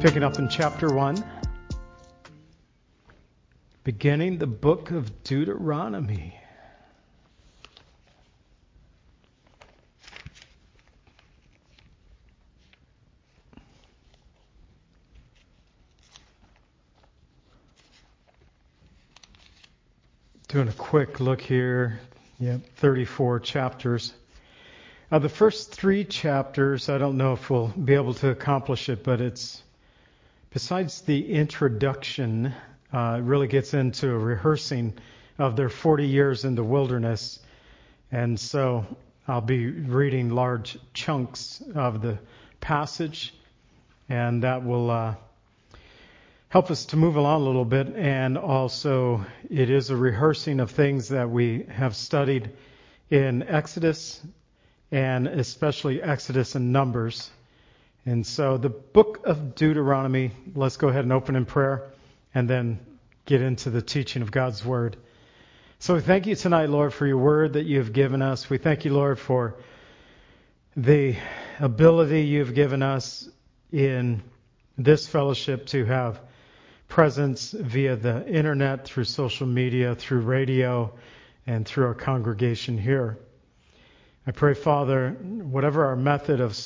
picking up in chapter 1. Beginning the book of Deuteronomy. Doing a quick look here. Yep, 34 chapters. Uh, the first three chapters, I don't know if we'll be able to accomplish it, but it's besides the introduction, uh, really gets into a rehearsing of their 40 years in the wilderness. And so I'll be reading large chunks of the passage, and that will uh, help us to move along a little bit. And also, it is a rehearsing of things that we have studied in Exodus and especially Exodus and Numbers. And so the book of Deuteronomy, let's go ahead and open in prayer and then get into the teaching of God's Word. So we thank you tonight, Lord, for your Word that you have given us. We thank you, Lord, for the ability you've given us in this fellowship to have presence via the internet, through social media, through radio, and through our congregation here. I pray, Father, whatever our method of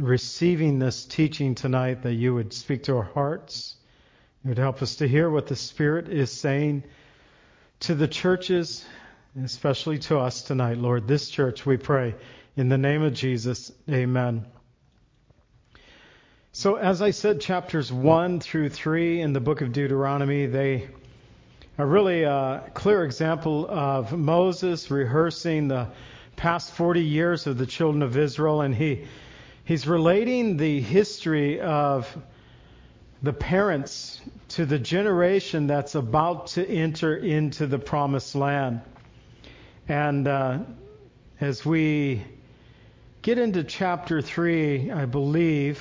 receiving this teaching tonight, that you would speak to our hearts. You would help us to hear what the Spirit is saying to the churches, especially to us tonight, Lord. This church, we pray. In the name of Jesus, amen. So, as I said, chapters 1 through 3 in the book of Deuteronomy, they are really a clear example of Moses rehearsing the past 40 years of the children of Israel, and he he's relating the history of the parents to the generation that's about to enter into the promised land. And uh, as we get into chapter 3, I believe,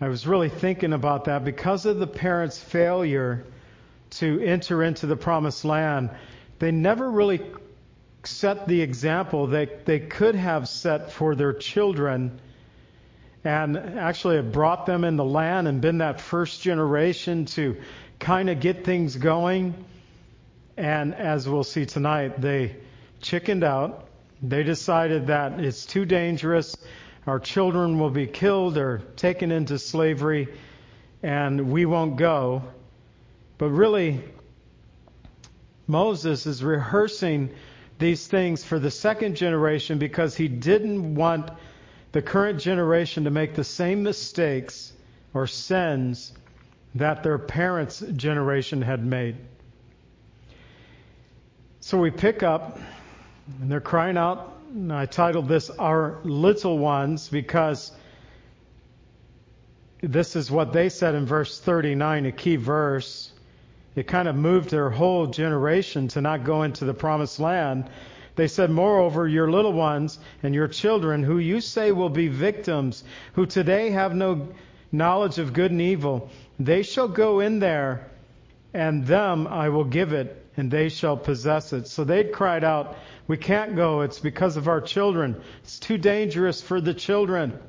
I was really thinking about that because of the parents' failure to enter into the promised land, they never really set the example that they could have set for their children and actually have brought them in the land and been that first generation to kind of get things going. And as we'll see tonight, they chickened out. They decided that it's too dangerous. Our children will be killed or taken into slavery, and we won't go. But really, Moses is rehearsing these things for the second generation because he didn't want the current generation to make the same mistakes or sins that their parents' generation had made. So we pick up, and they're crying out. And I titled this Our Little Ones because this is what they said in verse 39, a key verse it kind of moved their whole generation to not go into the promised land. They said, Moreover, your little ones and your children, who you say will be victims, who today have no knowledge of good and evil, they shall go in there, and them I will give it, and they shall possess it. So they'd cried out, We can't go. It's because of our children. It's too dangerous for the children.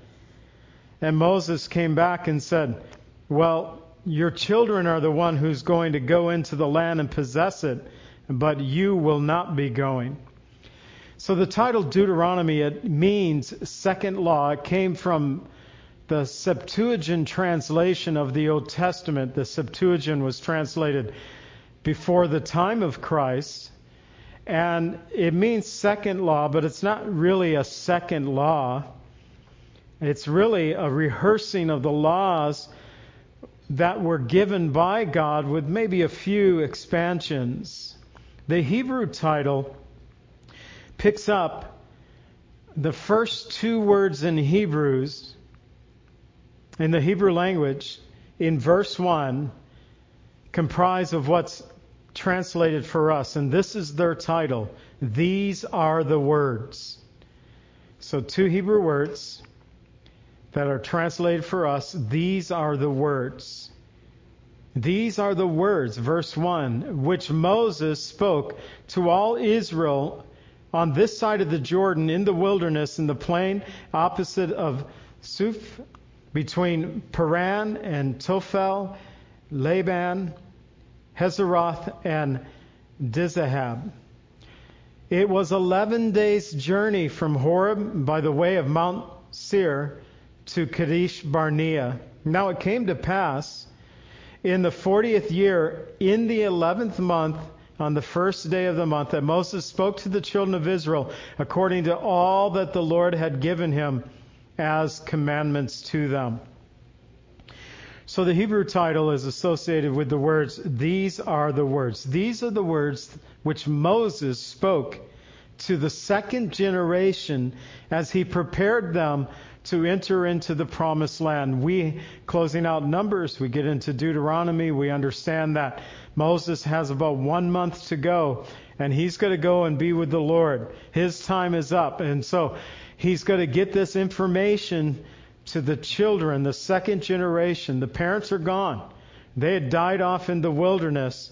And Moses came back and said, Well, your children are the one who's going to go into the land and possess it, but you will not be going. So the title Deuteronomy it means second law. It came from the Septuagint translation of the Old Testament. The Septuagint was translated before the time of Christ. And it means second law, but it's not really a second law. It's really a rehearsing of the laws that were given by God with maybe a few expansions. The Hebrew title picks up the first two words in Hebrews, in the Hebrew language, in verse 1 comprise of what's translated for us, and this is their title. These are the words. So, two Hebrew words that are translated for us. These are the words. These are the words, verse 1, which Moses spoke to all Israel on this side of the Jordan in the wilderness in the plain opposite of Suph, between Paran and Tophel, Laban, Hazeroth, and Dizahab. It was 11 days' journey from Horeb by the way of Mount Seir to Kadesh Barnea. Now it came to pass in the 40th year, in the 11th month, on the first day of the month, that Moses spoke to the children of Israel according to all that the Lord had given him as commandments to them. So the Hebrew title is associated with the words, These are the words. These are the words which Moses spoke to the second generation as he prepared them to enter into the promised land. We, closing out Numbers, we get into Deuteronomy, we understand that Moses has about one month to go, and he's going to go and be with the Lord. His time is up. And so he's going to get this information to the children, the second generation. The parents are gone. They had died off in the wilderness,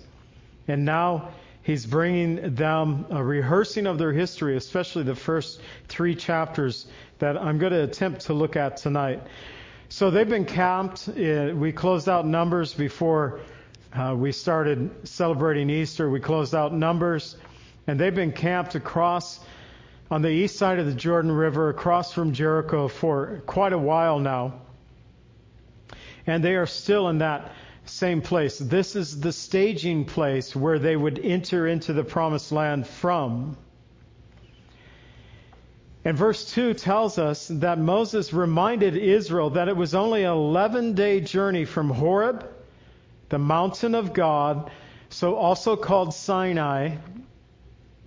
and now he's bringing them a rehearsing of their history, especially the first three chapters that I'm going to attempt to look at tonight. So they've been camped. We closed out Numbers before uh, we started celebrating Easter. We closed out Numbers, and they've been camped across on the east side of the Jordan River, across from Jericho, for quite a while now. And they are still in that same place. This is the staging place where they would enter into the promised land from. And verse 2 tells us that Moses reminded Israel that it was only an 11 day journey from Horeb, the mountain of God, so also called Sinai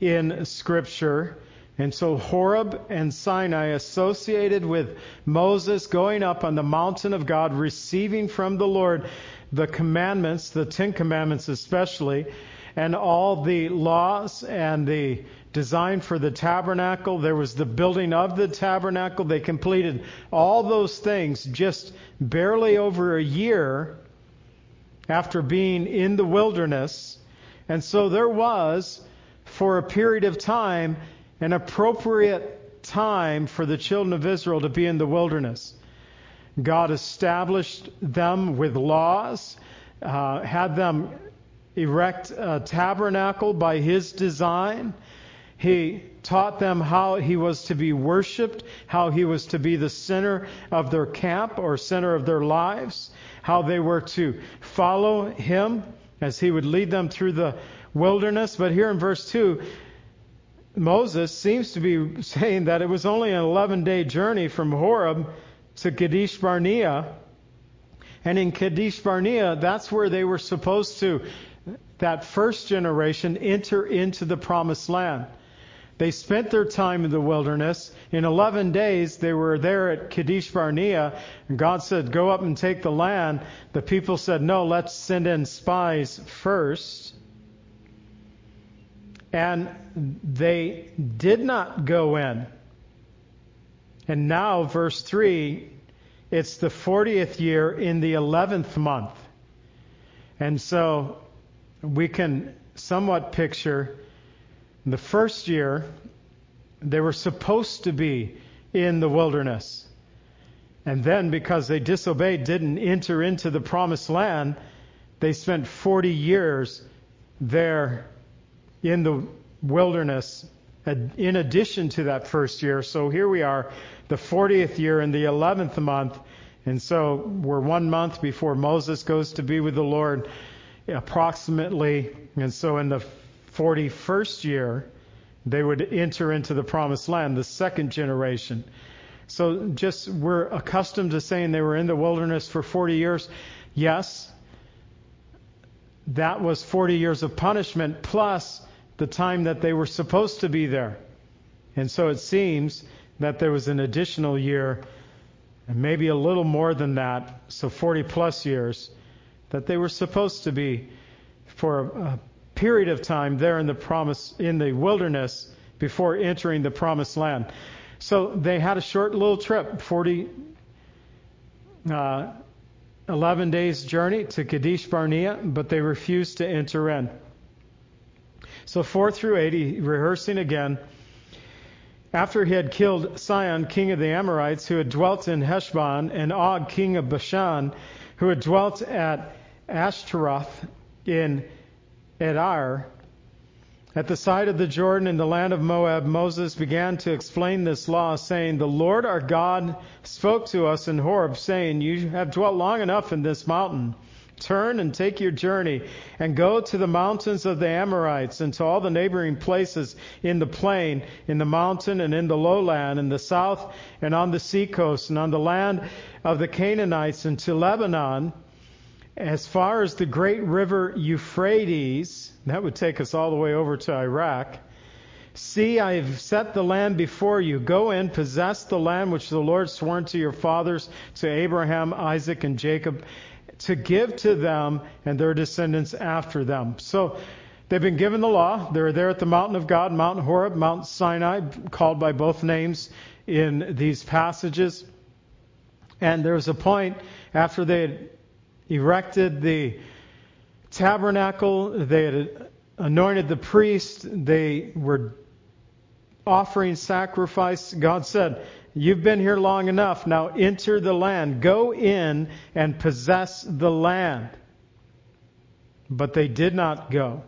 in Scripture. And so Horeb and Sinai associated with Moses going up on the mountain of God, receiving from the Lord the commandments, the Ten Commandments especially, and all the laws and the design for the tabernacle. There was the building of the tabernacle. They completed all those things just barely over a year after being in the wilderness. And so there was, for a period of time, an appropriate time for the children of Israel to be in the wilderness. God established them with laws, uh, had them erect a tabernacle by his design. He taught them how he was to be worshiped, how he was to be the center of their camp or center of their lives, how they were to follow him as he would lead them through the wilderness. But here in verse 2, Moses seems to be saying that it was only an 11 day journey from Horeb to Kadesh Barnea. And in Kadesh Barnea, that's where they were supposed to, that first generation, enter into the promised land. They spent their time in the wilderness. In 11 days, they were there at Kadesh Barnea, and God said, Go up and take the land. The people said, No, let's send in spies first. And they did not go in. And now, verse 3, it's the 40th year in the 11th month. And so we can somewhat picture the first year, they were supposed to be in the wilderness. And then, because they disobeyed, didn't enter into the promised land, they spent 40 years there in the wilderness in addition to that first year. So here we are, the 40th year in the 11th month. And so we're one month before Moses goes to be with the Lord, approximately. And so in the 41st year, they would enter into the promised land, the second generation. So just we're accustomed to saying they were in the wilderness for 40 years. Yes, that was 40 years of punishment plus the time that they were supposed to be there. And so it seems that there was an additional year and maybe a little more than that, so 40 plus years, that they were supposed to be for a period of time there in the promise in the wilderness before entering the promised land. So they had a short little trip, 40, uh, 11 days journey to Kadesh Barnea, but they refused to enter in. So 4 through 8, rehearsing again. After he had killed Sihon, king of the Amorites, who had dwelt in Heshbon, and Og, king of Bashan, who had dwelt at Ashtaroth in Edrei, at the side of the Jordan in the land of Moab, Moses began to explain this law, saying, The Lord our God spoke to us in Horeb, saying, You have dwelt long enough in this mountain. Turn and take your journey and go to the mountains of the Amorites and to all the neighboring places in the plain, in the mountain and in the lowland, in the south and on the seacoast and on the land of the Canaanites and to Lebanon as far as the great river Euphrates, that would take us all the way over to Iraq. See, I have set the land before you. Go in, possess the land which the Lord swore to your fathers, to Abraham, Isaac, and Jacob, to give to them and their descendants after them. So they've been given the law. They're there at the mountain of God, Mount Horeb, Mount Sinai, called by both names in these passages. And there was a point after they had erected the tabernacle, they had anointed the priest, they were offering sacrifice. God said, You've been here long enough. Now enter the land. Go in and possess the land. But they did not go.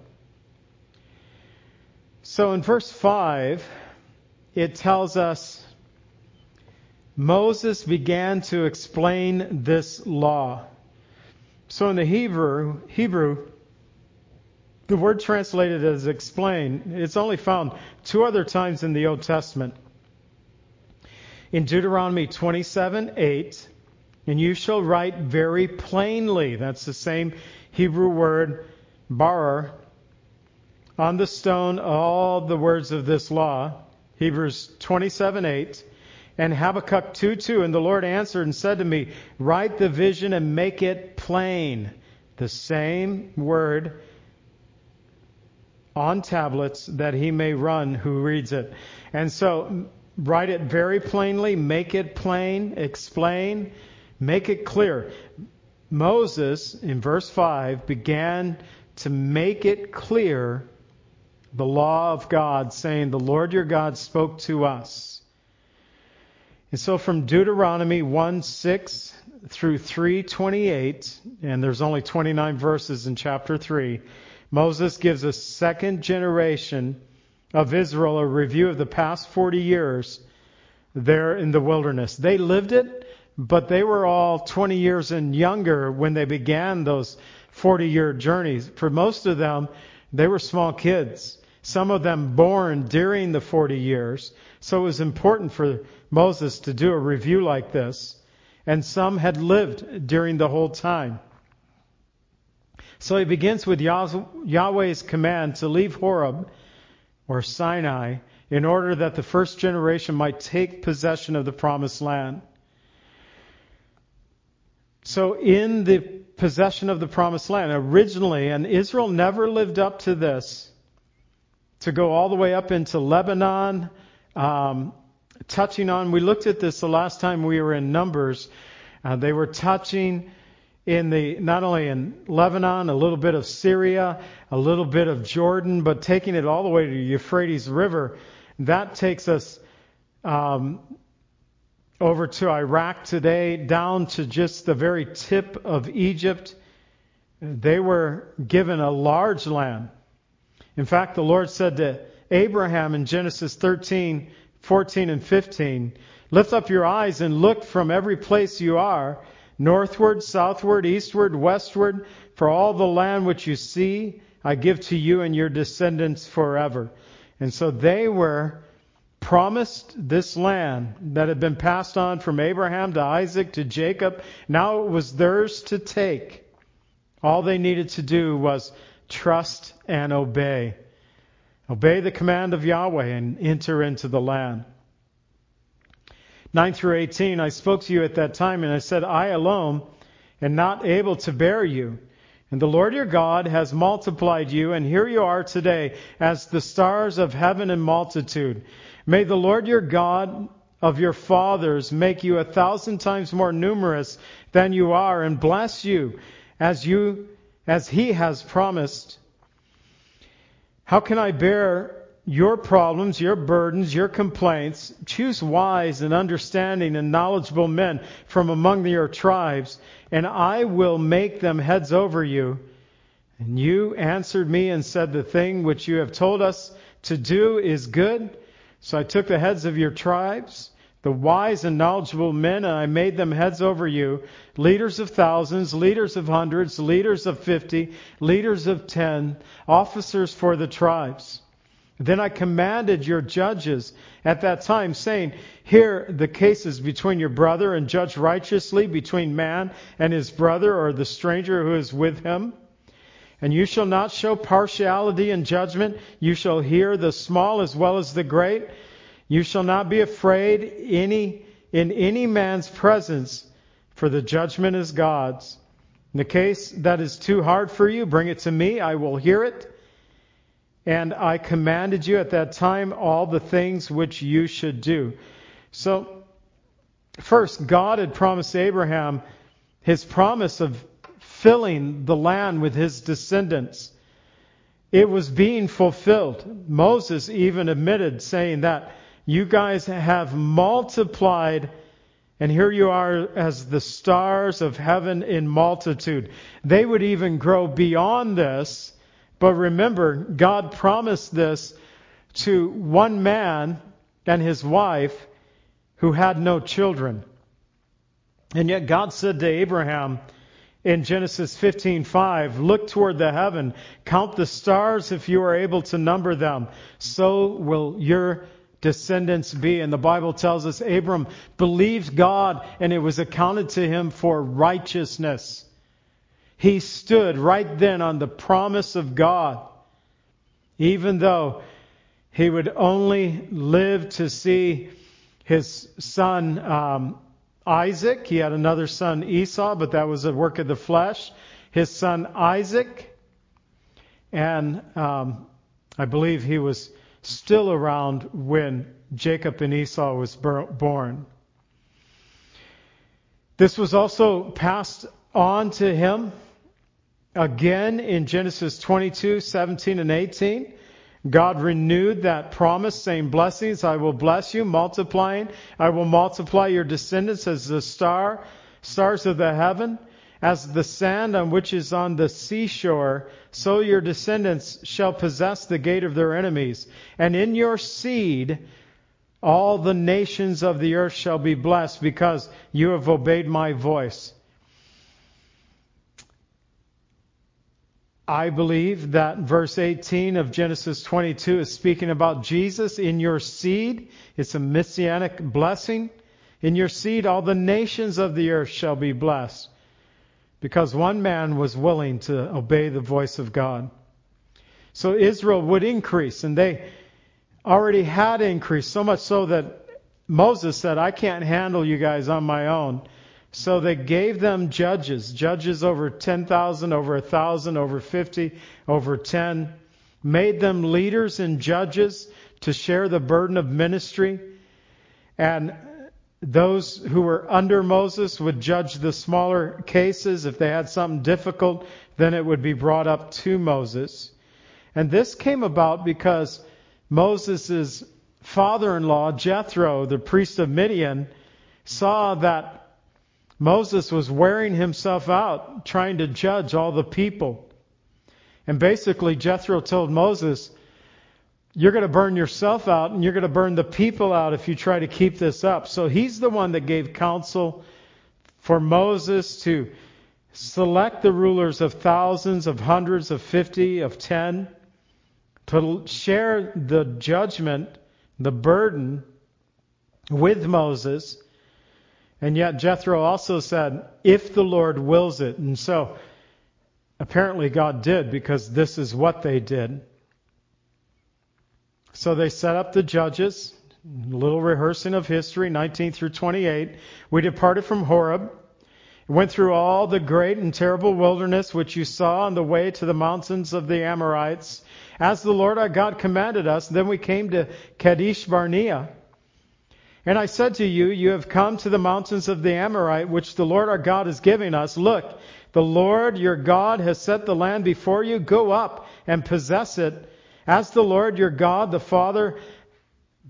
So in verse 5, it tells us Moses began to explain this law. So in the Hebrew, Hebrew, the word translated as explain, it's only found two other times in the Old Testament. In Deuteronomy 27, 8, and you shall write very plainly, that's the same Hebrew word, barar, on the stone all the words of this law. Hebrews 27, 8 and Habakkuk 2:2 and the Lord answered and said to me write the vision and make it plain. The same word on tablets that he may run who reads it. And so write it very plainly make it plain explain make it clear. Moses in verse 5 began to make it clear the law of God saying the Lord your God spoke to us and so from Deuteronomy 1 6 through 328, and there's only 29 verses in chapter 3, Moses gives a second generation of Israel a review of the past 40 years there in the wilderness. They lived it, but they were all 20 years and younger when they began those 40 year journeys. For most of them, they were small kids. Some of them born during the 40 years. So it was important for Moses to do a review like this, and some had lived during the whole time. So he begins with Yahweh's command to leave Horeb or Sinai in order that the first generation might take possession of the promised land. So in the possession of the promised land, originally, and Israel never lived up to this, to go all the way up into Lebanon, um, touching on, we looked at this the last time we were in Numbers. Uh, they were touching in the, not only in Lebanon, a little bit of Syria, a little bit of Jordan, but taking it all the way to the Euphrates River. That takes us um, over to Iraq today, down to just the very tip of Egypt. They were given a large land. In fact, the Lord said to Abraham in Genesis 13, 14 and 15. Lift up your eyes and look from every place you are, northward, southward, eastward, westward, for all the land which you see, I give to you and your descendants forever. And so they were promised this land that had been passed on from Abraham to Isaac to Jacob. Now it was theirs to take. All they needed to do was trust and obey. Obey the command of Yahweh and enter into the land. 9 through 18, I spoke to you at that time, and I said, I alone am not able to bear you. And the Lord your God has multiplied you, and here you are today as the stars of heaven in multitude. May the Lord your God of your fathers make you a thousand times more numerous than you are, and bless you as you as he has promised. How can I bear your problems, your burdens, your complaints. Choose wise and understanding and knowledgeable men from among your tribes, and I will make them heads over you. And you answered me and said, The thing which you have told us to do is good. So I took the heads of your tribes, the wise and knowledgeable men, and I made them heads over you, leaders of thousands, leaders of hundreds, leaders of fifty, leaders of ten, officers for the tribes. Then I commanded your judges at that time, saying, Hear the cases between your brother and judge righteously between man and his brother or the stranger who is with him. And you shall not show partiality in judgment. You shall hear the small as well as the great. You shall not be afraid any, in any man's presence, for the judgment is God's. In the case that is too hard for you, bring it to me. I will hear it. And I commanded you at that time all the things which you should do. So, first, God had promised Abraham his promise of filling the land with his descendants. It was being fulfilled. Moses even admitted, saying that you guys have multiplied, and here you are as the stars of heaven in multitude. They would even grow beyond this but remember, God promised this to one man and his wife who had no children. And yet God said to Abraham in Genesis 15:5, "Look toward the heaven, count the stars if you are able to number them, so will your descendants be." And the Bible tells us Abram believed God and it was accounted to him for righteousness. He stood right then on the promise of God, even though he would only live to see his son um, Isaac. He had another son Esau, but that was a work of the flesh. His son Isaac, and um, I believe he was still around when Jacob and Esau was born. This was also passed on to him Again, in Genesis 22, 17 and 18, God renewed that promise, saying, Blessings, I will bless you, multiplying. I will multiply your descendants as the star, stars of the heaven, as the sand on which is on the seashore, so your descendants shall possess the gate of their enemies. And in your seed, all the nations of the earth shall be blessed because you have obeyed my voice. I believe that verse 18 of Genesis 22 is speaking about Jesus in your seed. It's a messianic blessing. In your seed, all the nations of the earth shall be blessed. Because one man was willing to obey the voice of God. So Israel would increase, and they already had increased, so much so that Moses said, I can't handle you guys on my own. So they gave them judges, judges over 10,000, over 1,000, over 50, over 10, made them leaders and judges to share the burden of ministry. And those who were under Moses would judge the smaller cases. If they had something difficult, then it would be brought up to Moses. And this came about because Moses' father in law, Jethro, the priest of Midian, saw that Moses was wearing himself out trying to judge all the people. And basically, Jethro told Moses, You're going to burn yourself out and you're going to burn the people out if you try to keep this up. So he's the one that gave counsel for Moses to select the rulers of thousands, of hundreds, of fifty, of ten, to share the judgment, the burden with Moses and yet Jethro also said, if the Lord wills it. And so apparently God did because this is what they did. So they set up the judges A little rehearsing of history, 19 through 28. We departed from Horeb, went through all the great and terrible wilderness which you saw on the way to the mountains of the Amorites, as the Lord our God commanded us. Then we came to Kadesh Barnea. And I said to you, You have come to the mountains of the Amorite, which the Lord our God is giving us. Look, the Lord your God has set the land before you. Go up and possess it. As the Lord your God, the Father,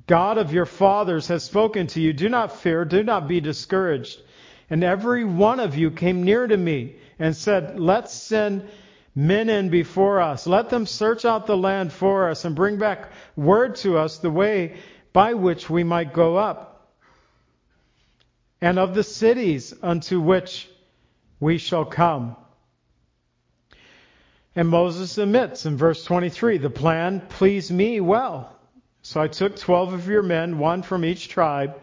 God of your fathers, has spoken to you, do not fear, do not be discouraged. And every one of you came near to me and said, Let's send men in before us. Let them search out the land for us and bring back word to us the way by which we might go up, and of the cities unto which we shall come. And Moses admits in verse 23 the plan pleased me well. So I took 12 of your men, one from each tribe,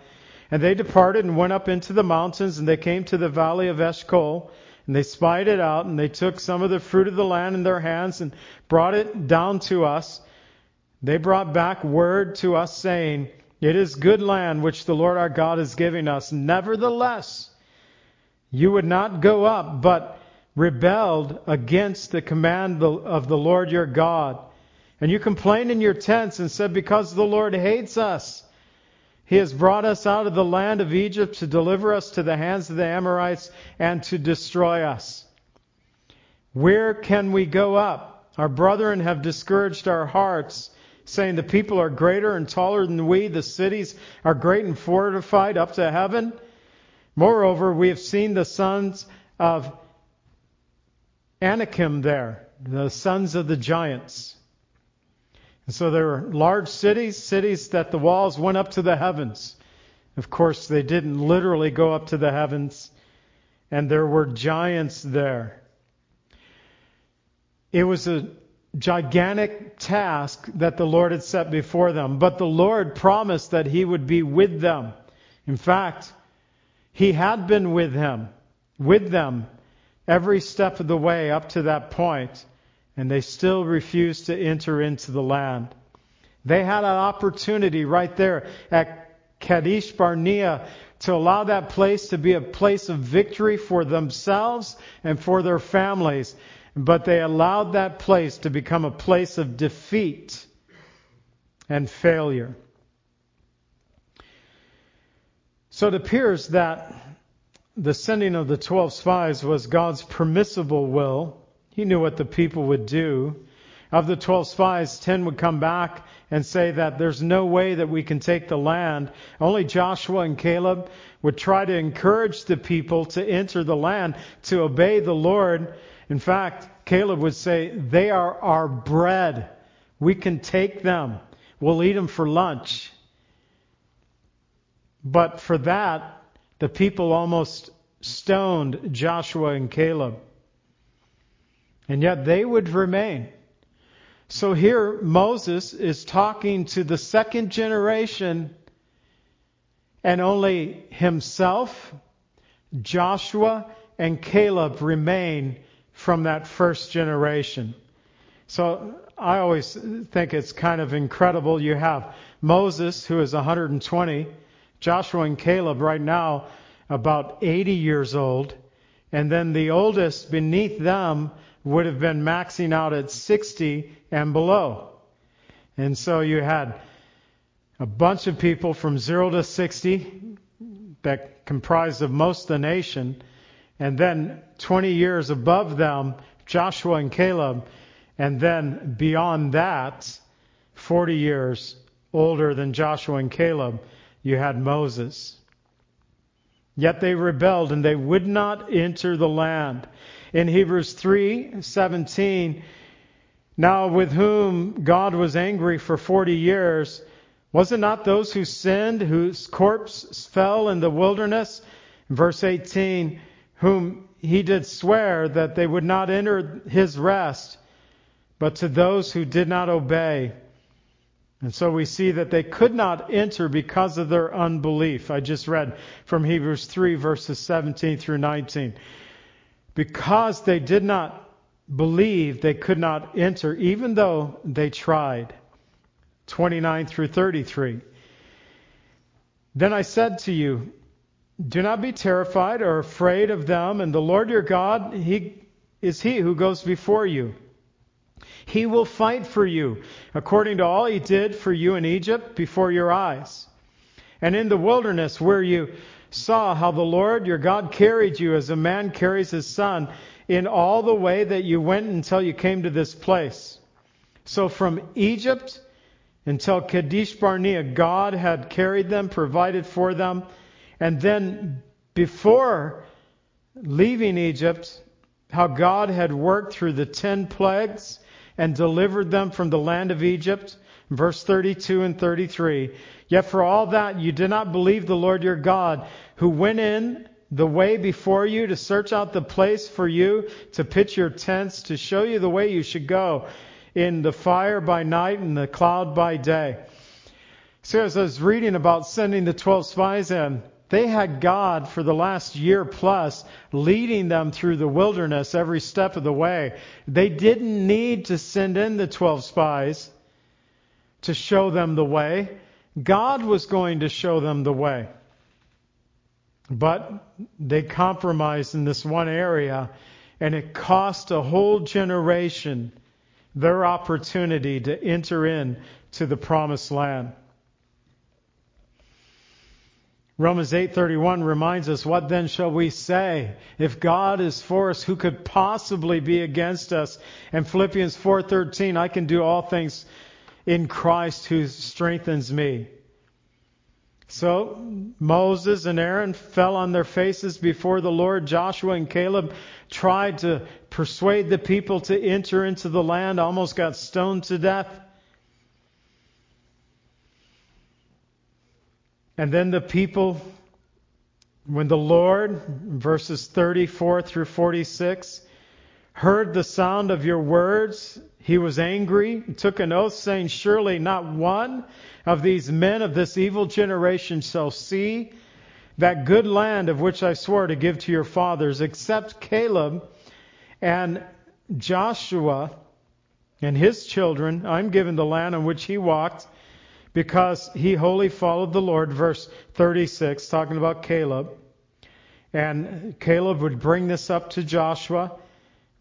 and they departed and went up into the mountains, and they came to the valley of Eshcol, and they spied it out, and they took some of the fruit of the land in their hands and brought it down to us. They brought back word to us saying, It is good land which the Lord our God is giving us. Nevertheless, you would not go up, but rebelled against the command of the Lord your God. And you complained in your tents and said, Because the Lord hates us, he has brought us out of the land of Egypt to deliver us to the hands of the Amorites and to destroy us. Where can we go up? Our brethren have discouraged our hearts saying the people are greater and taller than we, the cities are great and fortified up to heaven. Moreover, we have seen the sons of Anakim there, the sons of the giants. And so there were large cities, cities that the walls went up to the heavens. Of course, they didn't literally go up to the heavens, and there were giants there. It was a gigantic task that the Lord had set before them. But the Lord promised that He would be with them. In fact, He had been with him, with them, every step of the way up to that point, and they still refused to enter into the land. They had an opportunity right there at Kadesh Barnea to allow that place to be a place of victory for themselves and for their families but they allowed that place to become a place of defeat and failure. So it appears that the sending of the 12 spies was God's permissible will. He knew what the people would do. Of the 12 spies, 10 would come back and say that there's no way that we can take the land. Only Joshua and Caleb would try to encourage the people to enter the land, to obey the Lord. In fact, Caleb would say, They are our bread. We can take them. We'll eat them for lunch. But for that, the people almost stoned Joshua and Caleb. And yet they would remain. So here Moses is talking to the second generation, and only himself, Joshua, and Caleb remain from that first generation. So I always think it's kind of incredible. You have Moses, who is 120, Joshua and Caleb right now about 80 years old, and then the oldest beneath them would have been maxing out at 60 and below. And so you had a bunch of people from 0 to 60 that comprised of most of the nation, and then 20 years above them, Joshua and Caleb, and then beyond that, 40 years older than Joshua and Caleb, you had Moses. Yet they rebelled and they would not enter the land. In Hebrews 3:17, now with whom God was angry for 40 years, was it not those who sinned whose corpse fell in the wilderness? verse 18, whom he did swear that they would not enter his rest, but to those who did not obey. And so we see that they could not enter because of their unbelief. I just read from Hebrews 3, verses 17 through 19. Because they did not believe, they could not enter, even though they tried. 29 through 33. Then I said to you, Do not be terrified or afraid of them, and the Lord your God, He is He who goes before you. He will fight for you, according to all He did for you in Egypt before your eyes. And in the wilderness, where you saw how the Lord your God carried you as a man carries his son, in all the way that you went until you came to this place. So from Egypt until Kadesh Barnea, God had carried them, provided for them. And then before leaving Egypt, how God had worked through the ten plagues and delivered them from the land of Egypt. Verse 32 and 33. Yet for all that you did not believe the Lord your God, who went in the way before you to search out the place for you to pitch your tents, to show you the way you should go in the fire by night and the cloud by day. So as I was reading about sending the 12 spies in, they had God for the last year plus leading them through the wilderness every step of the way. They didn't need to send in the 12 spies to show them the way. God was going to show them the way. But they compromised in this one area, and it cost a whole generation their opportunity to enter in to the promised land. Romans 8:31 reminds us what then shall we say if God is for us who could possibly be against us and Philippians 4:13 I can do all things in Christ who strengthens me. So Moses and Aaron fell on their faces before the Lord. Joshua and Caleb tried to persuade the people to enter into the land, almost got stoned to death. And then the people, when the Lord, verses 34 through 46, heard the sound of your words, he was angry, took an oath, saying, Surely not one of these men of this evil generation shall see that good land of which I swore to give to your fathers, except Caleb and Joshua and his children. I'm given the land on which he walked because he wholly followed the Lord. Verse 36, talking about Caleb. And Caleb would bring this up to Joshua,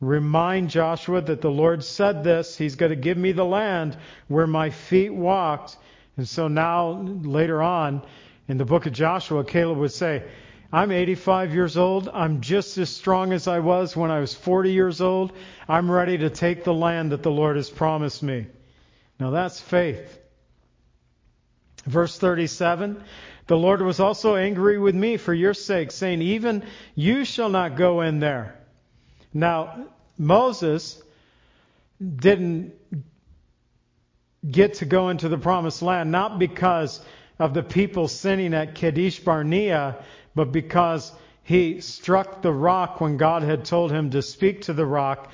remind Joshua that the Lord said this. He's going to give me the land where my feet walked. And so now, later on in the book of Joshua, Caleb would say, I'm 85 years old. I'm just as strong as I was when I was 40 years old. I'm ready to take the land that the Lord has promised me. Now that's faith. Verse 37 The Lord was also angry with me for your sake, saying, Even you shall not go in there. Now, Moses didn't get to go into the promised land, not because of the people sinning at Kadesh Barnea, but because he struck the rock when God had told him to speak to the rock.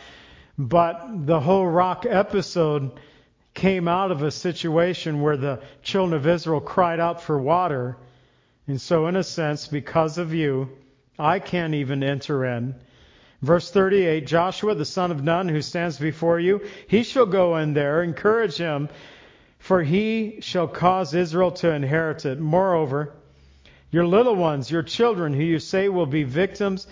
But the whole rock episode came out of a situation where the children of Israel cried out for water. And so, in a sense, because of you, I can't even enter in. Verse 38 Joshua, the son of Nun, who stands before you, he shall go in there, encourage him, for he shall cause Israel to inherit it. Moreover, your little ones, your children, who you say will be victims,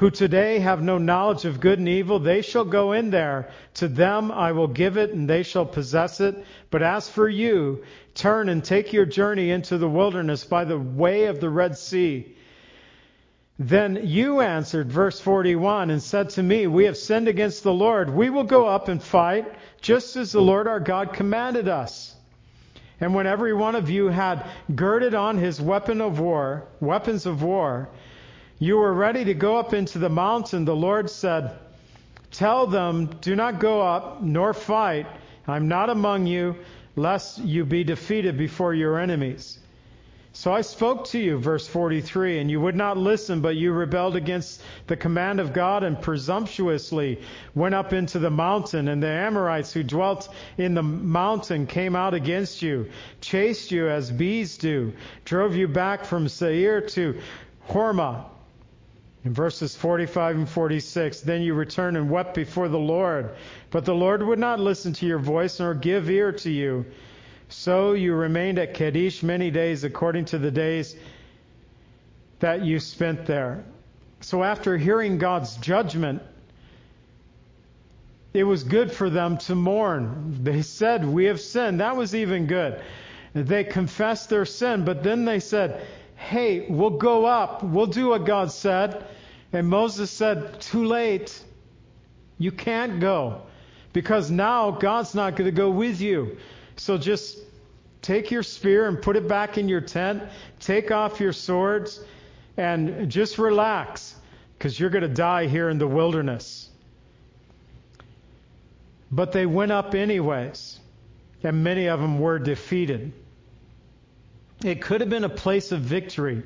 who today have no knowledge of good and evil, they shall go in there. To them I will give it, and they shall possess it. But as for you, turn and take your journey into the wilderness by the way of the Red Sea. Then you answered, verse 41, and said to me, We have sinned against the Lord. We will go up and fight, just as the Lord our God commanded us. And when every one of you had girded on his weapon of war, weapons of war, you were ready to go up into the mountain, the Lord said, Tell them, do not go up nor fight. I'm not among you, lest you be defeated before your enemies. So I spoke to you, verse 43, and you would not listen, but you rebelled against the command of God and presumptuously went up into the mountain. And the Amorites who dwelt in the mountain came out against you, chased you as bees do, drove you back from Seir to Hormah. In verses 45 and 46, then you returned and wept before the Lord. But the Lord would not listen to your voice nor give ear to you. So you remained at Kadesh many days according to the days that you spent there. So after hearing God's judgment, it was good for them to mourn. They said, We have sinned. That was even good. They confessed their sin, but then they said, Hey, we'll go up. We'll do what God said. And Moses said, Too late. You can't go because now God's not going to go with you. So just take your spear and put it back in your tent. Take off your swords and just relax because you're going to die here in the wilderness. But they went up anyways, and many of them were defeated. It could have been a place of victory,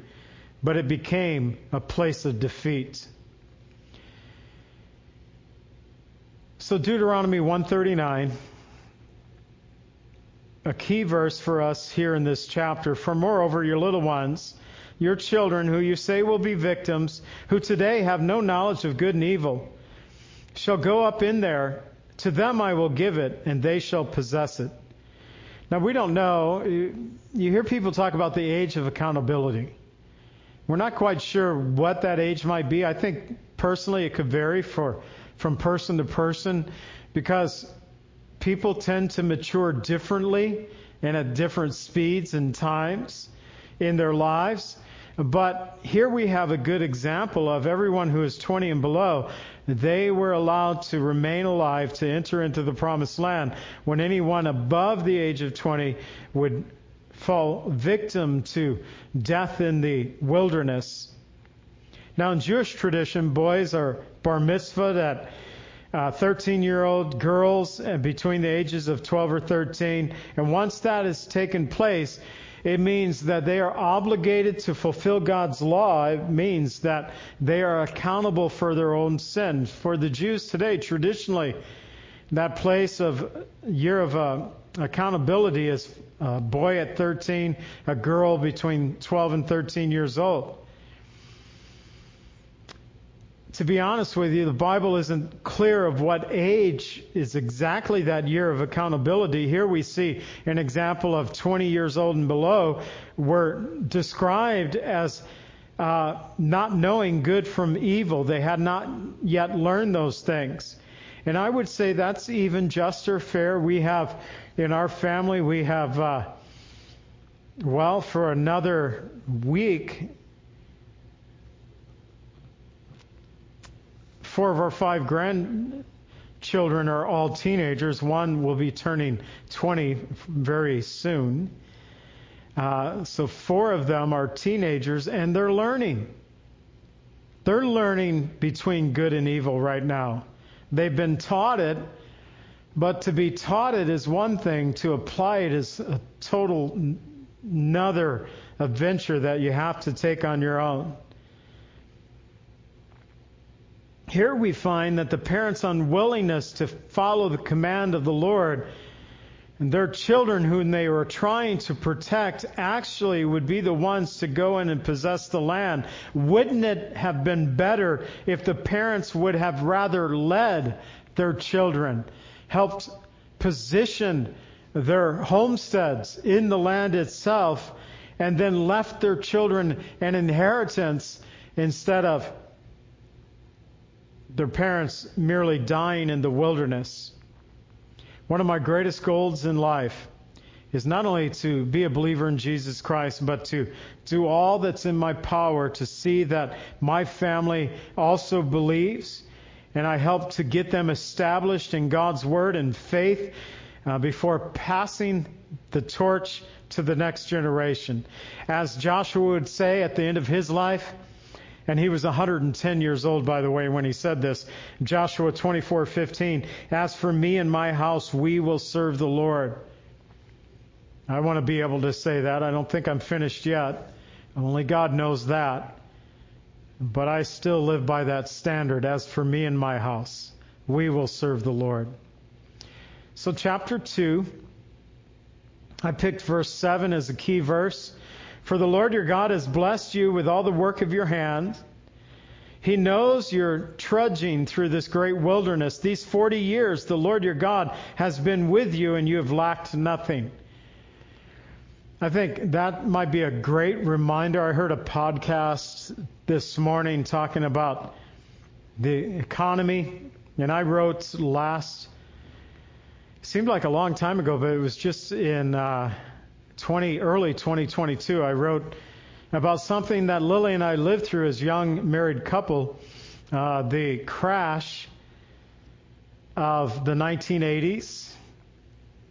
but it became a place of defeat. So Deuteronomy 139, a key verse for us here in this chapter. For moreover, your little ones, your children, who you say will be victims, who today have no knowledge of good and evil, shall go up in there. To them I will give it, and they shall possess it. Now, we don't know. You hear people talk about the age of accountability. We're not quite sure what that age might be. I think personally it could vary for, from person to person because people tend to mature differently and at different speeds and times in their lives. But here we have a good example of everyone who is 20 and below. They were allowed to remain alive to enter into the promised land when anyone above the age of 20 would fall victim to death in the wilderness. Now, in Jewish tradition, boys are bar mitzvahed at 13 uh, year old girls and between the ages of 12 or 13. And once that has taken place, it means that they are obligated to fulfill God's law. It means that they are accountable for their own sin. For the Jews today, traditionally, that place of year of uh, accountability is a boy at 13, a girl between 12 and 13 years old to be honest with you, the Bible isn't clear of what age is exactly that year of accountability. Here we see an example of 20 years old and below were described as uh, not knowing good from evil. They had not yet learned those things. And I would say that's even just or fair. We have, in our family, we have, uh, well, for another week, four of our five grandchildren are all teenagers. One will be turning 20 very soon. Uh, so four of them are teenagers, and they're learning. They're learning between good and evil right now. They've been taught it, but to be taught it is one thing. To apply it is a total another adventure that you have to take on your own. Here we find that the parents' unwillingness to follow the command of the Lord and their children, whom they were trying to protect, actually would be the ones to go in and possess the land. Wouldn't it have been better if the parents would have rather led their children, helped position their homesteads in the land itself, and then left their children an inheritance instead of their parents merely dying in the wilderness. One of my greatest goals in life is not only to be a believer in Jesus Christ, but to do all that's in my power to see that my family also believes, and I help to get them established in God's Word and faith uh, before passing the torch to the next generation. As Joshua would say at the end of his life, and he was 110 years old, by the way, when he said this. Joshua 24:15. As for me and my house, we will serve the Lord. I want to be able to say that. I don't think I'm finished yet. Only God knows that. But I still live by that standard. As for me and my house, we will serve the Lord. So, chapter 2, I picked verse 7 as a key verse. For the Lord your God has blessed you with all the work of your hands. He knows you're trudging through this great wilderness. These 40 years, the Lord your God has been with you and you have lacked nothing. I think that might be a great reminder. I heard a podcast this morning talking about the economy, and I wrote last, seemed like a long time ago, but it was just in uh, 20, early 2022. I wrote about something that Lily and I lived through as young married couple, uh, the crash of the 1980s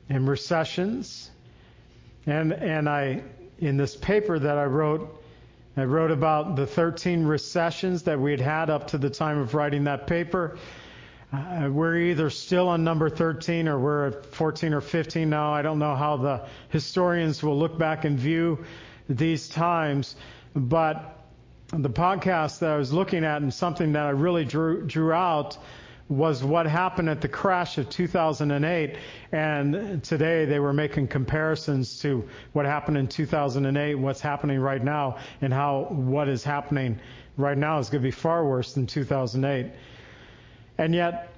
and recessions and, and I, in this paper that I wrote, I wrote about the 13 recessions that we had had up to the time of writing that paper. Uh, we're either still on number 13 or we're at 14 or 15 now. I don't know how the historians will look back and view these times, but the podcast that I was looking at and something that I really drew, drew out was what happened at the crash of 2008. And today they were making comparisons to what happened in 2008, what's happening right now, and how what is happening right now is going to be far worse than 2008. And yet,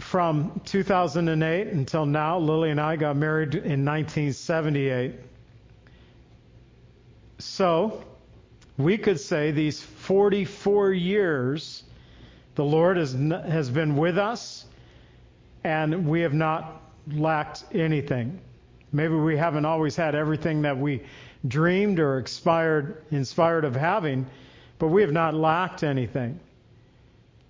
from 2008 until now, Lily and I got married in 1978. So, we could say these 44 years the Lord has, has been with us, and we have not lacked anything. Maybe we haven't always had everything that we dreamed or expired, inspired of having, but we have not lacked anything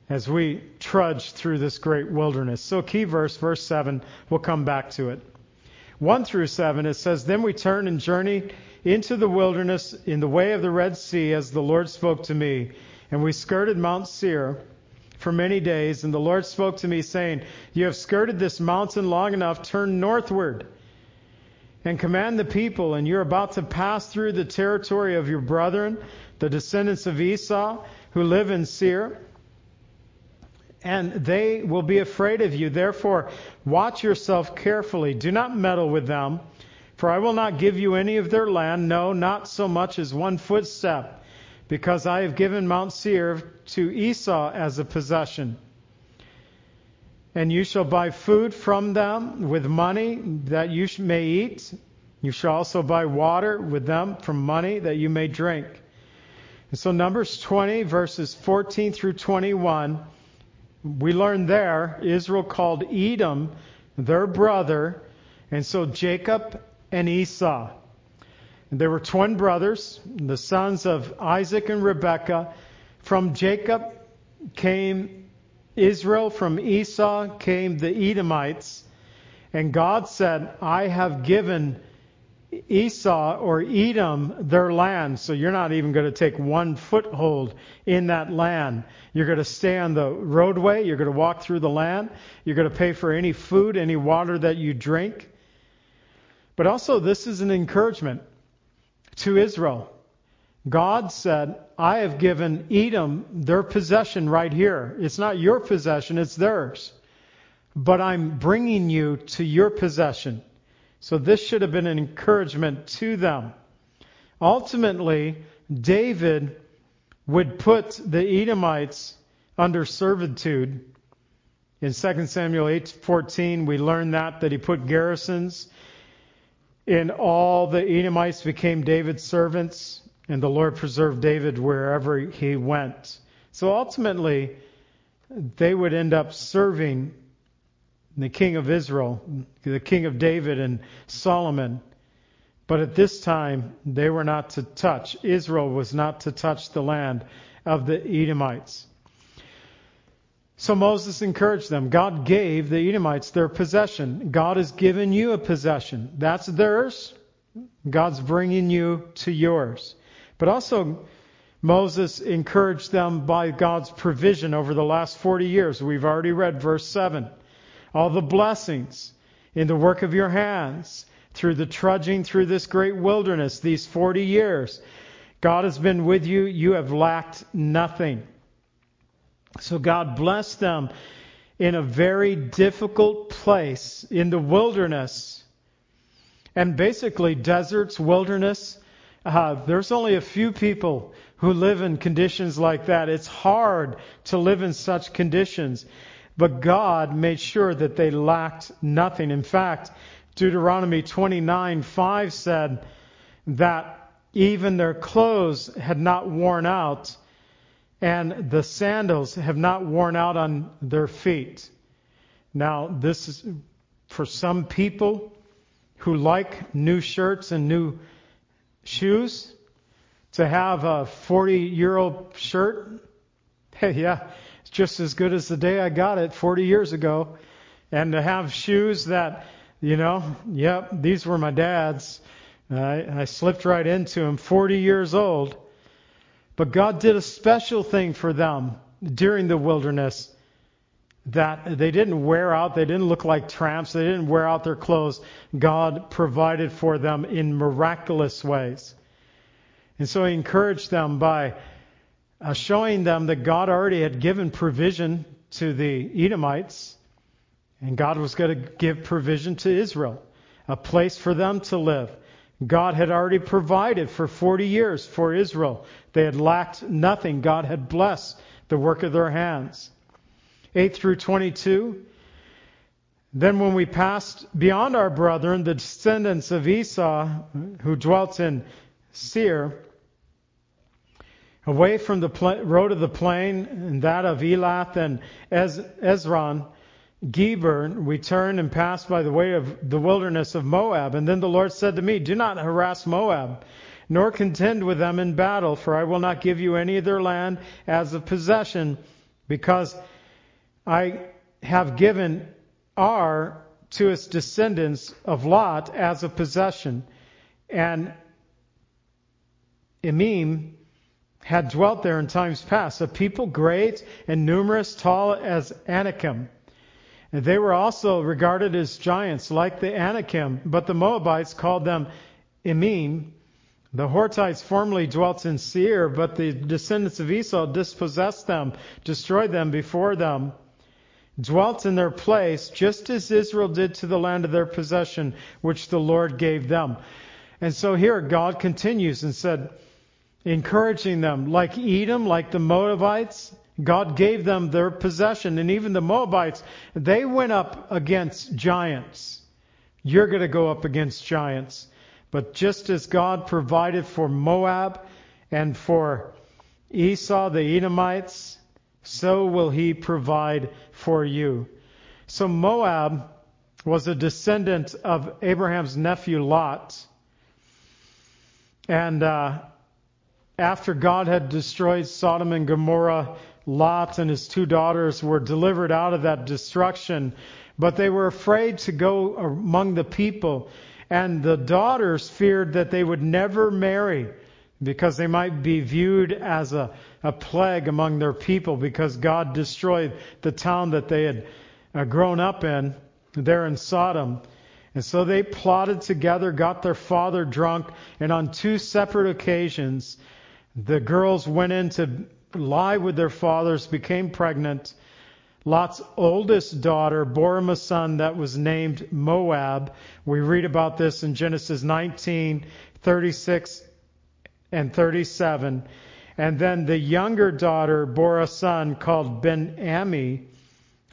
as we trudge through this great wilderness. So, key verse, verse 7, we'll come back to it. 1 through 7, it says, Then we turned and journeyed into the wilderness in the way of the Red Sea as the Lord spoke to me, and we skirted Mount Seir for many days, and the Lord spoke to me, saying, You have skirted this mountain long enough, turn northward and command the people, and you're about to pass through the territory of your brethren, the descendants of Esau, who live in Seir. And they will be afraid of you. Therefore, watch yourself carefully. Do not meddle with them, for I will not give you any of their land, no, not so much as one footstep because I have given Mount Seir to Esau as a possession. And you shall buy food from them with money that you may eat. You shall also buy water with them from money that you may drink. And so, Numbers 20, verses 14 through 21, we learn there Israel called Edom their brother, and so Jacob and Esau. There were twin brothers, the sons of Isaac and Rebekah. From Jacob came Israel, from Esau came the Edomites. And God said, I have given Esau or Edom their land, so you're not even going to take one foothold in that land. You're going to stay on the roadway, you're going to walk through the land, you're going to pay for any food, any water that you drink. But also, this is an encouragement to Israel. God said, I have given Edom their possession right here. It's not your possession, it's theirs. But I'm bringing you to your possession. So this should have been an encouragement to them. Ultimately, David would put the Edomites under servitude. In 2 Samuel 8:14, we learn that that he put garrisons and all the Edomites became David's servants, and the Lord preserved David wherever he went. So ultimately, they would end up serving the king of Israel, the king of David and Solomon. But at this time, they were not to touch. Israel was not to touch the land of the Edomites. So Moses encouraged them. God gave the Edomites their possession. God has given you a possession. That's theirs. God's bringing you to yours. But also, Moses encouraged them by God's provision over the last 40 years. We've already read verse 7. All the blessings in the work of your hands through the trudging through this great wilderness, these 40 years. God has been with you. You have lacked nothing. So God blessed them in a very difficult place in the wilderness. And basically, deserts, wilderness, uh, there's only a few people who live in conditions like that. It's hard to live in such conditions. But God made sure that they lacked nothing. In fact, Deuteronomy 29:5 said that even their clothes had not worn out, and the sandals have not worn out on their feet. Now, this is for some people who like new shirts and new shoes to have a 40 year old shirt. Yeah, just as good as the day I got it 40 years ago. And to have shoes that, you know, yep, these were my dad's. I, I slipped right into them, 40 years old. But God did a special thing for them during the wilderness that they didn't wear out, they didn't look like tramps, they didn't wear out their clothes. God provided for them in miraculous ways. And so he encouraged them by uh, showing them that God already had given provision to the Edomites, and God was going to give provision to Israel, a place for them to live. God had already provided for 40 years for Israel. They had lacked nothing. God had blessed the work of their hands. 8 through 22. Then when we passed beyond our brethren, the descendants of Esau, who dwelt in Seir, away from the road of the plain and that of Elath and Ez- Ezion, Geber, we turned and passed by the way of the wilderness of Moab. And then the Lord said to me, Do not harass Moab, nor contend with them in battle, for I will not give you any of their land as a possession, because I have given Ar to its descendants of Lot as a possession. And Emim had dwelt there in times past, a people great and numerous, tall as Anakim. And they were also regarded as giants like the Anakim, but the Moabites called them Emim. The Horites formerly dwelt in Seir, but the descendants of Esau dispossessed them, destroyed them before them, dwelt in their place, just as Israel did to the land of their possession, which the Lord gave them. And so here God continues and said, encouraging them, like Edom, like the Moabites, God gave them their possession. And even the Moabites, they went up against giants. You're going to go up against giants. But just as God provided for Moab and for Esau, the Edomites, so will he provide for you. So Moab was a descendant of Abraham's nephew Lot. And uh, after God had destroyed Sodom and Gomorrah, Lot and his two daughters were delivered out of that destruction, but they were afraid to go among the people. And the daughters feared that they would never marry because they might be viewed as a, a plague among their people because God destroyed the town that they had uh, grown up in there in Sodom. And so they plotted together, got their father drunk, and on two separate occasions, the girls went in to lie with their fathers, became pregnant. Lot's oldest daughter bore him a son that was named Moab. We read about this in Genesis 19, 36 and 37. And then the younger daughter bore a son called Ben Ami,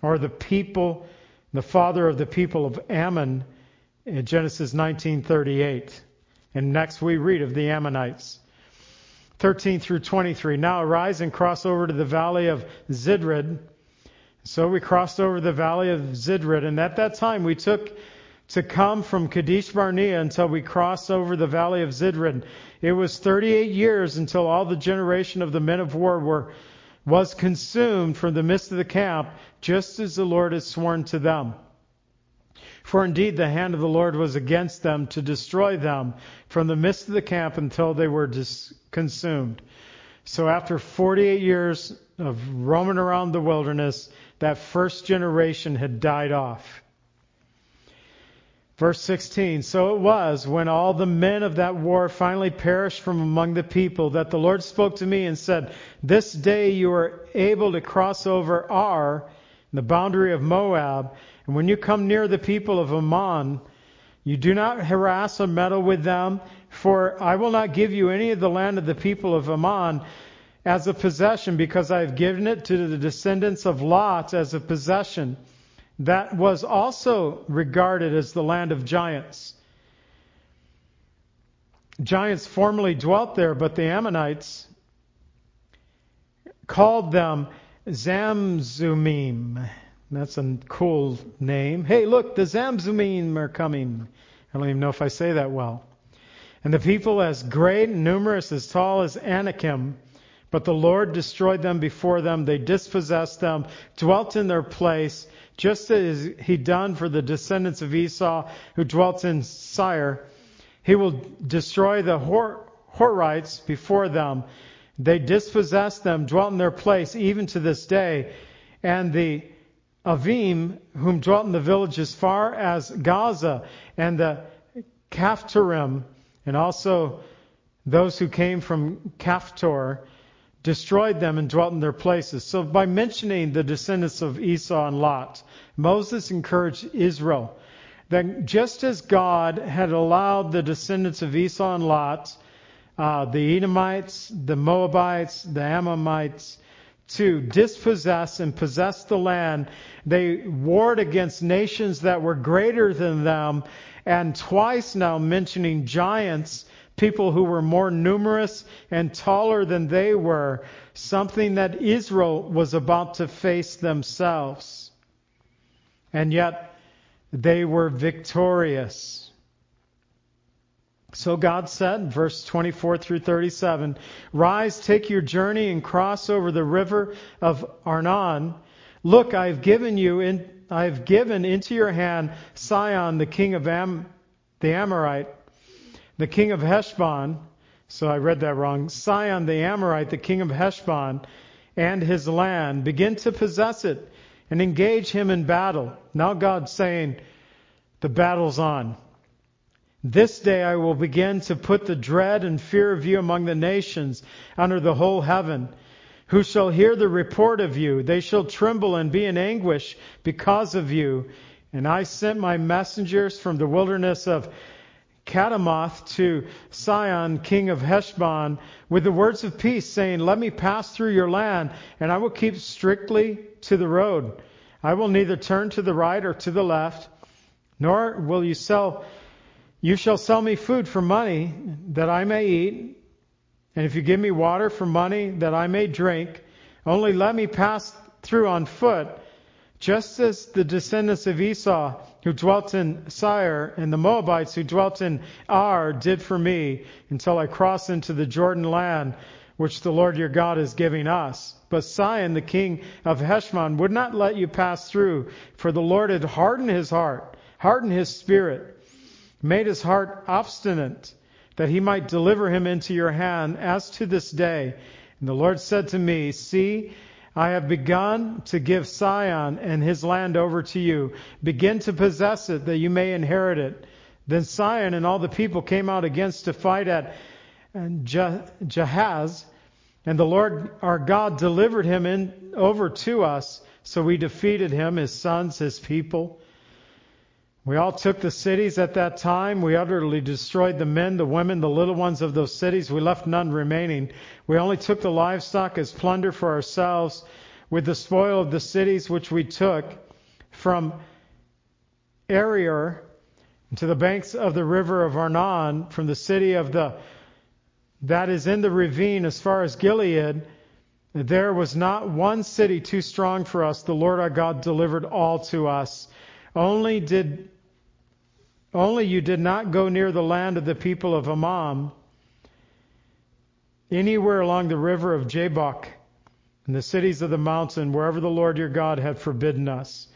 or the people, the father of the people of Ammon, in Genesis 19:38. And next we read of the Ammonites. 13 through 23. Now arise and cross over to the valley of Zered. So we crossed over the valley of Zered, and at that time we took to come from Kadesh Barnea until we crossed over the valley of Zered. It was 38 years until all the generation of the men of war were was consumed from the midst of the camp, just as the Lord had sworn to them. For indeed the hand of the Lord was against them to destroy them from the midst of the camp until they were dis- consumed. So after 48 years of roaming around the wilderness, that first generation had died off. Verse 16 So it was when all the men of that war finally perished from among the people that the Lord spoke to me and said, This day you are able to cross over Ar, the boundary of Moab, and when you come near the people of Ammon, you do not harass or meddle with them, for I will not give you any of the land of the people of Ammon as a possession, because I have given it to the descendants of Lot as a possession. That was also regarded as the land of giants. giants formerly dwelt there, but the Ammonites called them Zamzummim. That's a cool name. Hey, look, the Zamzummim are coming. I don't even know if I say that well. And the people as great and numerous, as tall as Anakim, but the Lord destroyed them before them. They dispossessed them, dwelt in their place, just as he done for the descendants of Esau who dwelt in Seir. He will destroy the Hor- Horites before them. They dispossessed them, dwelt in their place, even to this day. And the Avim, whom dwelt in the village as far as Gaza, and the Caphtorim, and also those who came from Caphtor, destroyed them and dwelt in their places. So by mentioning the descendants of Esau and Lot, Moses encouraged Israel that just as God had allowed the descendants of Esau and Lot, uh, the Edomites, the Moabites, the Ammonites, to dispossess and possess the land, they warred against nations that were greater than them, and twice now mentioning giants, people who were more numerous and taller than they were, something that Israel was about to face themselves. And yet, they were victorious. So God said, verse 24 through 37, Rise, take your journey, and cross over the river of Arnon. Look, I have given you in, I have given into your hand Sihon, the king of Am, the Amorite, the king of Heshbon. So I read that wrong. Sihon, the Amorite, the king of Heshbon, and his land. Begin to possess it and engage him in battle. Now God's saying, the battle's on. This day I will begin to put the dread and fear of you among the nations under the whole heaven. Who shall hear the report of you? They shall tremble and be in anguish because of you. And I sent my messengers from the wilderness of Kedemoth to Sihon, king of Heshbon, with the words of peace, saying, Let me pass through your land, and I will keep strictly to the road. I will neither turn to the right or to the left, nor will you sell you shall sell me food for money that I may eat, and if you give me water for money that I may drink, only let me pass through on foot, just as the descendants of Esau who dwelt in Seir and the Moabites who dwelt in Ar did for me until I cross into the Jordan land which the Lord your God is giving us. But Sihon, the king of Heshbon, would not let you pass through, for the Lord had hardened his heart, hardened his spirit made his heart obstinate, that he might deliver him into your hand as to this day. And the Lord said to me, See, I have begun to give Sihon and his land over to you. Begin to possess it, that you may inherit it. Then Sihon and all the people came out against to fight at Jahaz, and the Lord our God delivered him in, over to us. So we defeated him, his sons, his people. We all took the cities at that time. We utterly destroyed the men, the women, the little ones of those cities. We left none remaining. We only took the livestock as plunder for ourselves with the spoil of the cities which we took from Aroer to the banks of the river of Arnon, from the city of the that is in the ravine as far as Gilead. There was not one city too strong for us. The Lord our God delivered all to us. Only did only you did not go near the land of the people of Ammon, anywhere along the river of Jabbok, in the cities of the mountain, wherever the Lord your God had forbidden us.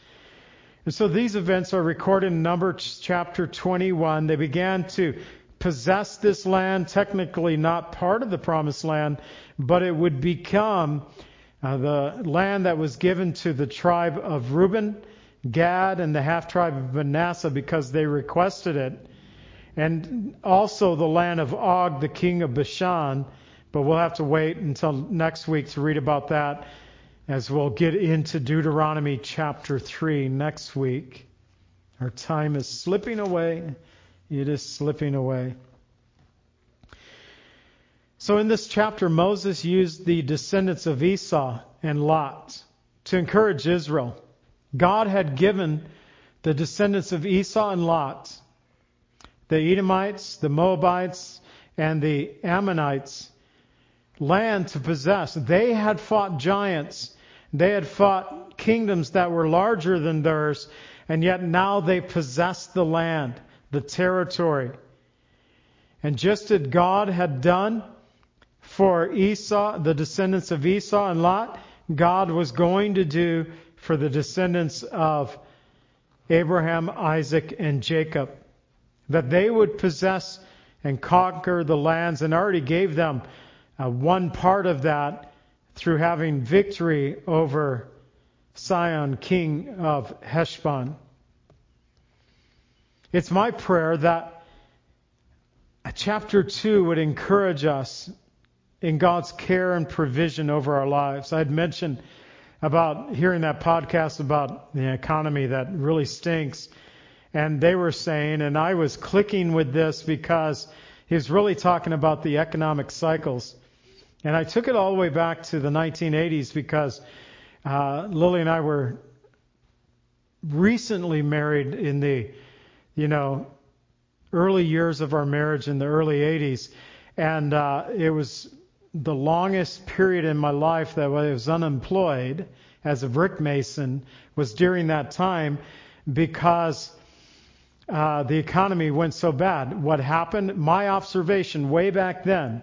And so these events are recorded in Numbers chapter 21. They began to possess this land, technically not part of the promised land, but it would become uh, the land that was given to the tribe of Reuben Gad and the half tribe of Manasseh because they requested it, and also the land of Og, the king of Bashan. But we'll have to wait until next week to read about that as we'll get into Deuteronomy chapter 3 next week. Our time is slipping away. It is slipping away. So in this chapter, Moses used the descendants of Esau and Lot to encourage Israel. God had given the descendants of Esau and Lot, the Edomites, the Moabites, and the Ammonites land to possess. They had fought giants. They had fought kingdoms that were larger than theirs, and yet now they possessed the land, the territory. And just as God had done for Esau, the descendants of Esau and Lot, God was going to do for the descendants of Abraham, Isaac, and Jacob. That they would possess and conquer the lands and already gave them uh, one part of that through having victory over Sihon, king of Heshbon. It's my prayer that chapter 2 would encourage us in God's care and provision over our lives. I had mentioned about hearing that podcast about the economy that really stinks. And they were saying, and I was clicking with this because he was really talking about the economic cycles. And I took it all the way back to the 1980s because uh, Lily and I were recently married in the, you know, early years of our marriage in the early 80s. And uh, it was the longest period in my life that I was unemployed as a brick mason was during that time because uh, the economy went so bad. What happened? My observation way back then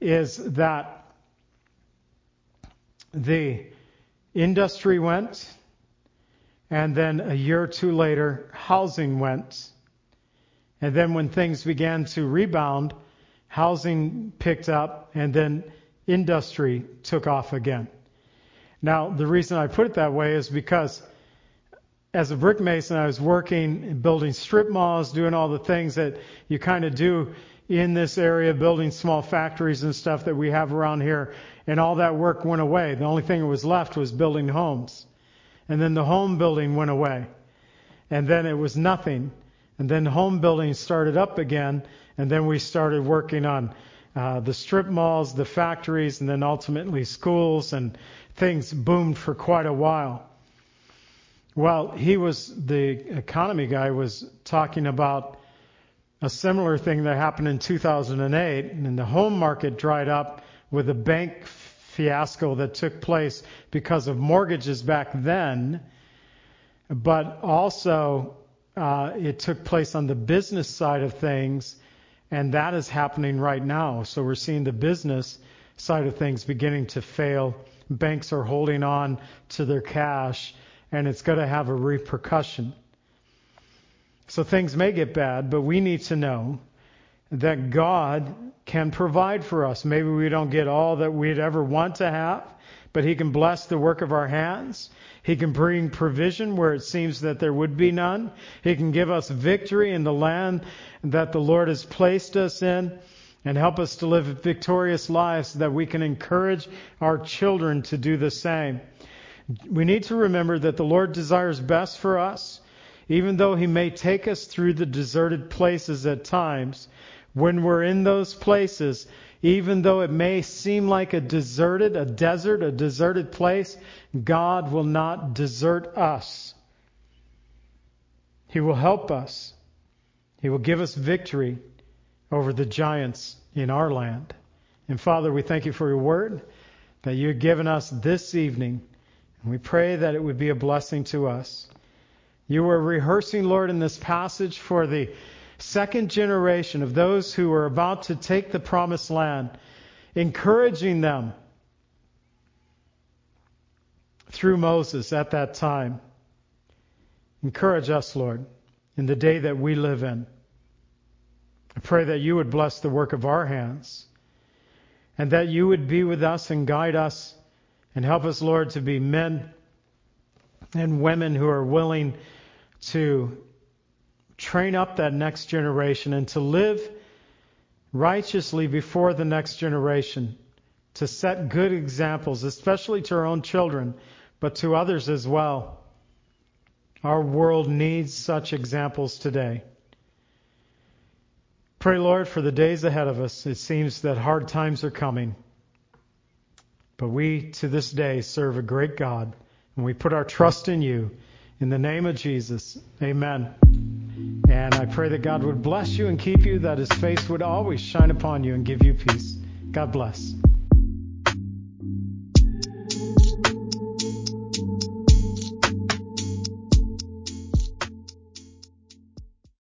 is that the industry went, and then a year or two later, housing went. And then when things began to rebound, housing picked up, and then industry took off again. Now, the reason I put it that way is because as a brick mason, I was working, building strip malls, doing all the things that you kind of do in this area, building small factories and stuff that we have around here. And all that work went away. The only thing that was left was building homes. And then the home building went away. And then it was nothing. And then home building started up again. And then we started working on uh, the strip malls, the factories, and then ultimately schools, and things boomed for quite a while. Well, he was the economy guy was talking about a similar thing that happened in 2008, and the home market dried up with a bank fiasco that took place because of mortgages back then, but also uh, it took place on the business side of things and that is happening right now. So we're seeing the business side of things beginning to fail. Banks are holding on to their cash, and it's going to have a repercussion. So things may get bad, but we need to know that God can provide for us. Maybe we don't get all that we'd ever want to have, but He can bless the work of our hands. He can bring provision where it seems that there would be none. He can give us victory in the land that the Lord has placed us in and help us to live victorious lives so that we can encourage our children to do the same. We need to remember that the Lord desires best for us, even though He may take us through the deserted places at times. When we're in those places, even though it may seem like a deserted, a desert, a deserted place, God will not desert us. He will help us. He will give us victory over the giants in our land. And Father, we thank you for your word that you've given us this evening. And we pray that it would be a blessing to us. You were rehearsing, Lord, in this passage for the second generation of those who were about to take the promised land, encouraging them through Moses at that time. Encourage us, Lord, in the day that we live in. I pray that you would bless the work of our hands and that you would be with us and guide us and help us, Lord, to be men and women who are willing to train up that next generation and to live righteously before the next generation, to set good examples, especially to our own children, but to others as well. Our world needs such examples today. Pray, Lord, for the days ahead of us. It seems that hard times are coming. But we, to this day, serve a great God, and we put our trust in you. In the name of Jesus, amen. And I pray that God would bless you and keep you, that his face would always shine upon you and give you peace. God bless.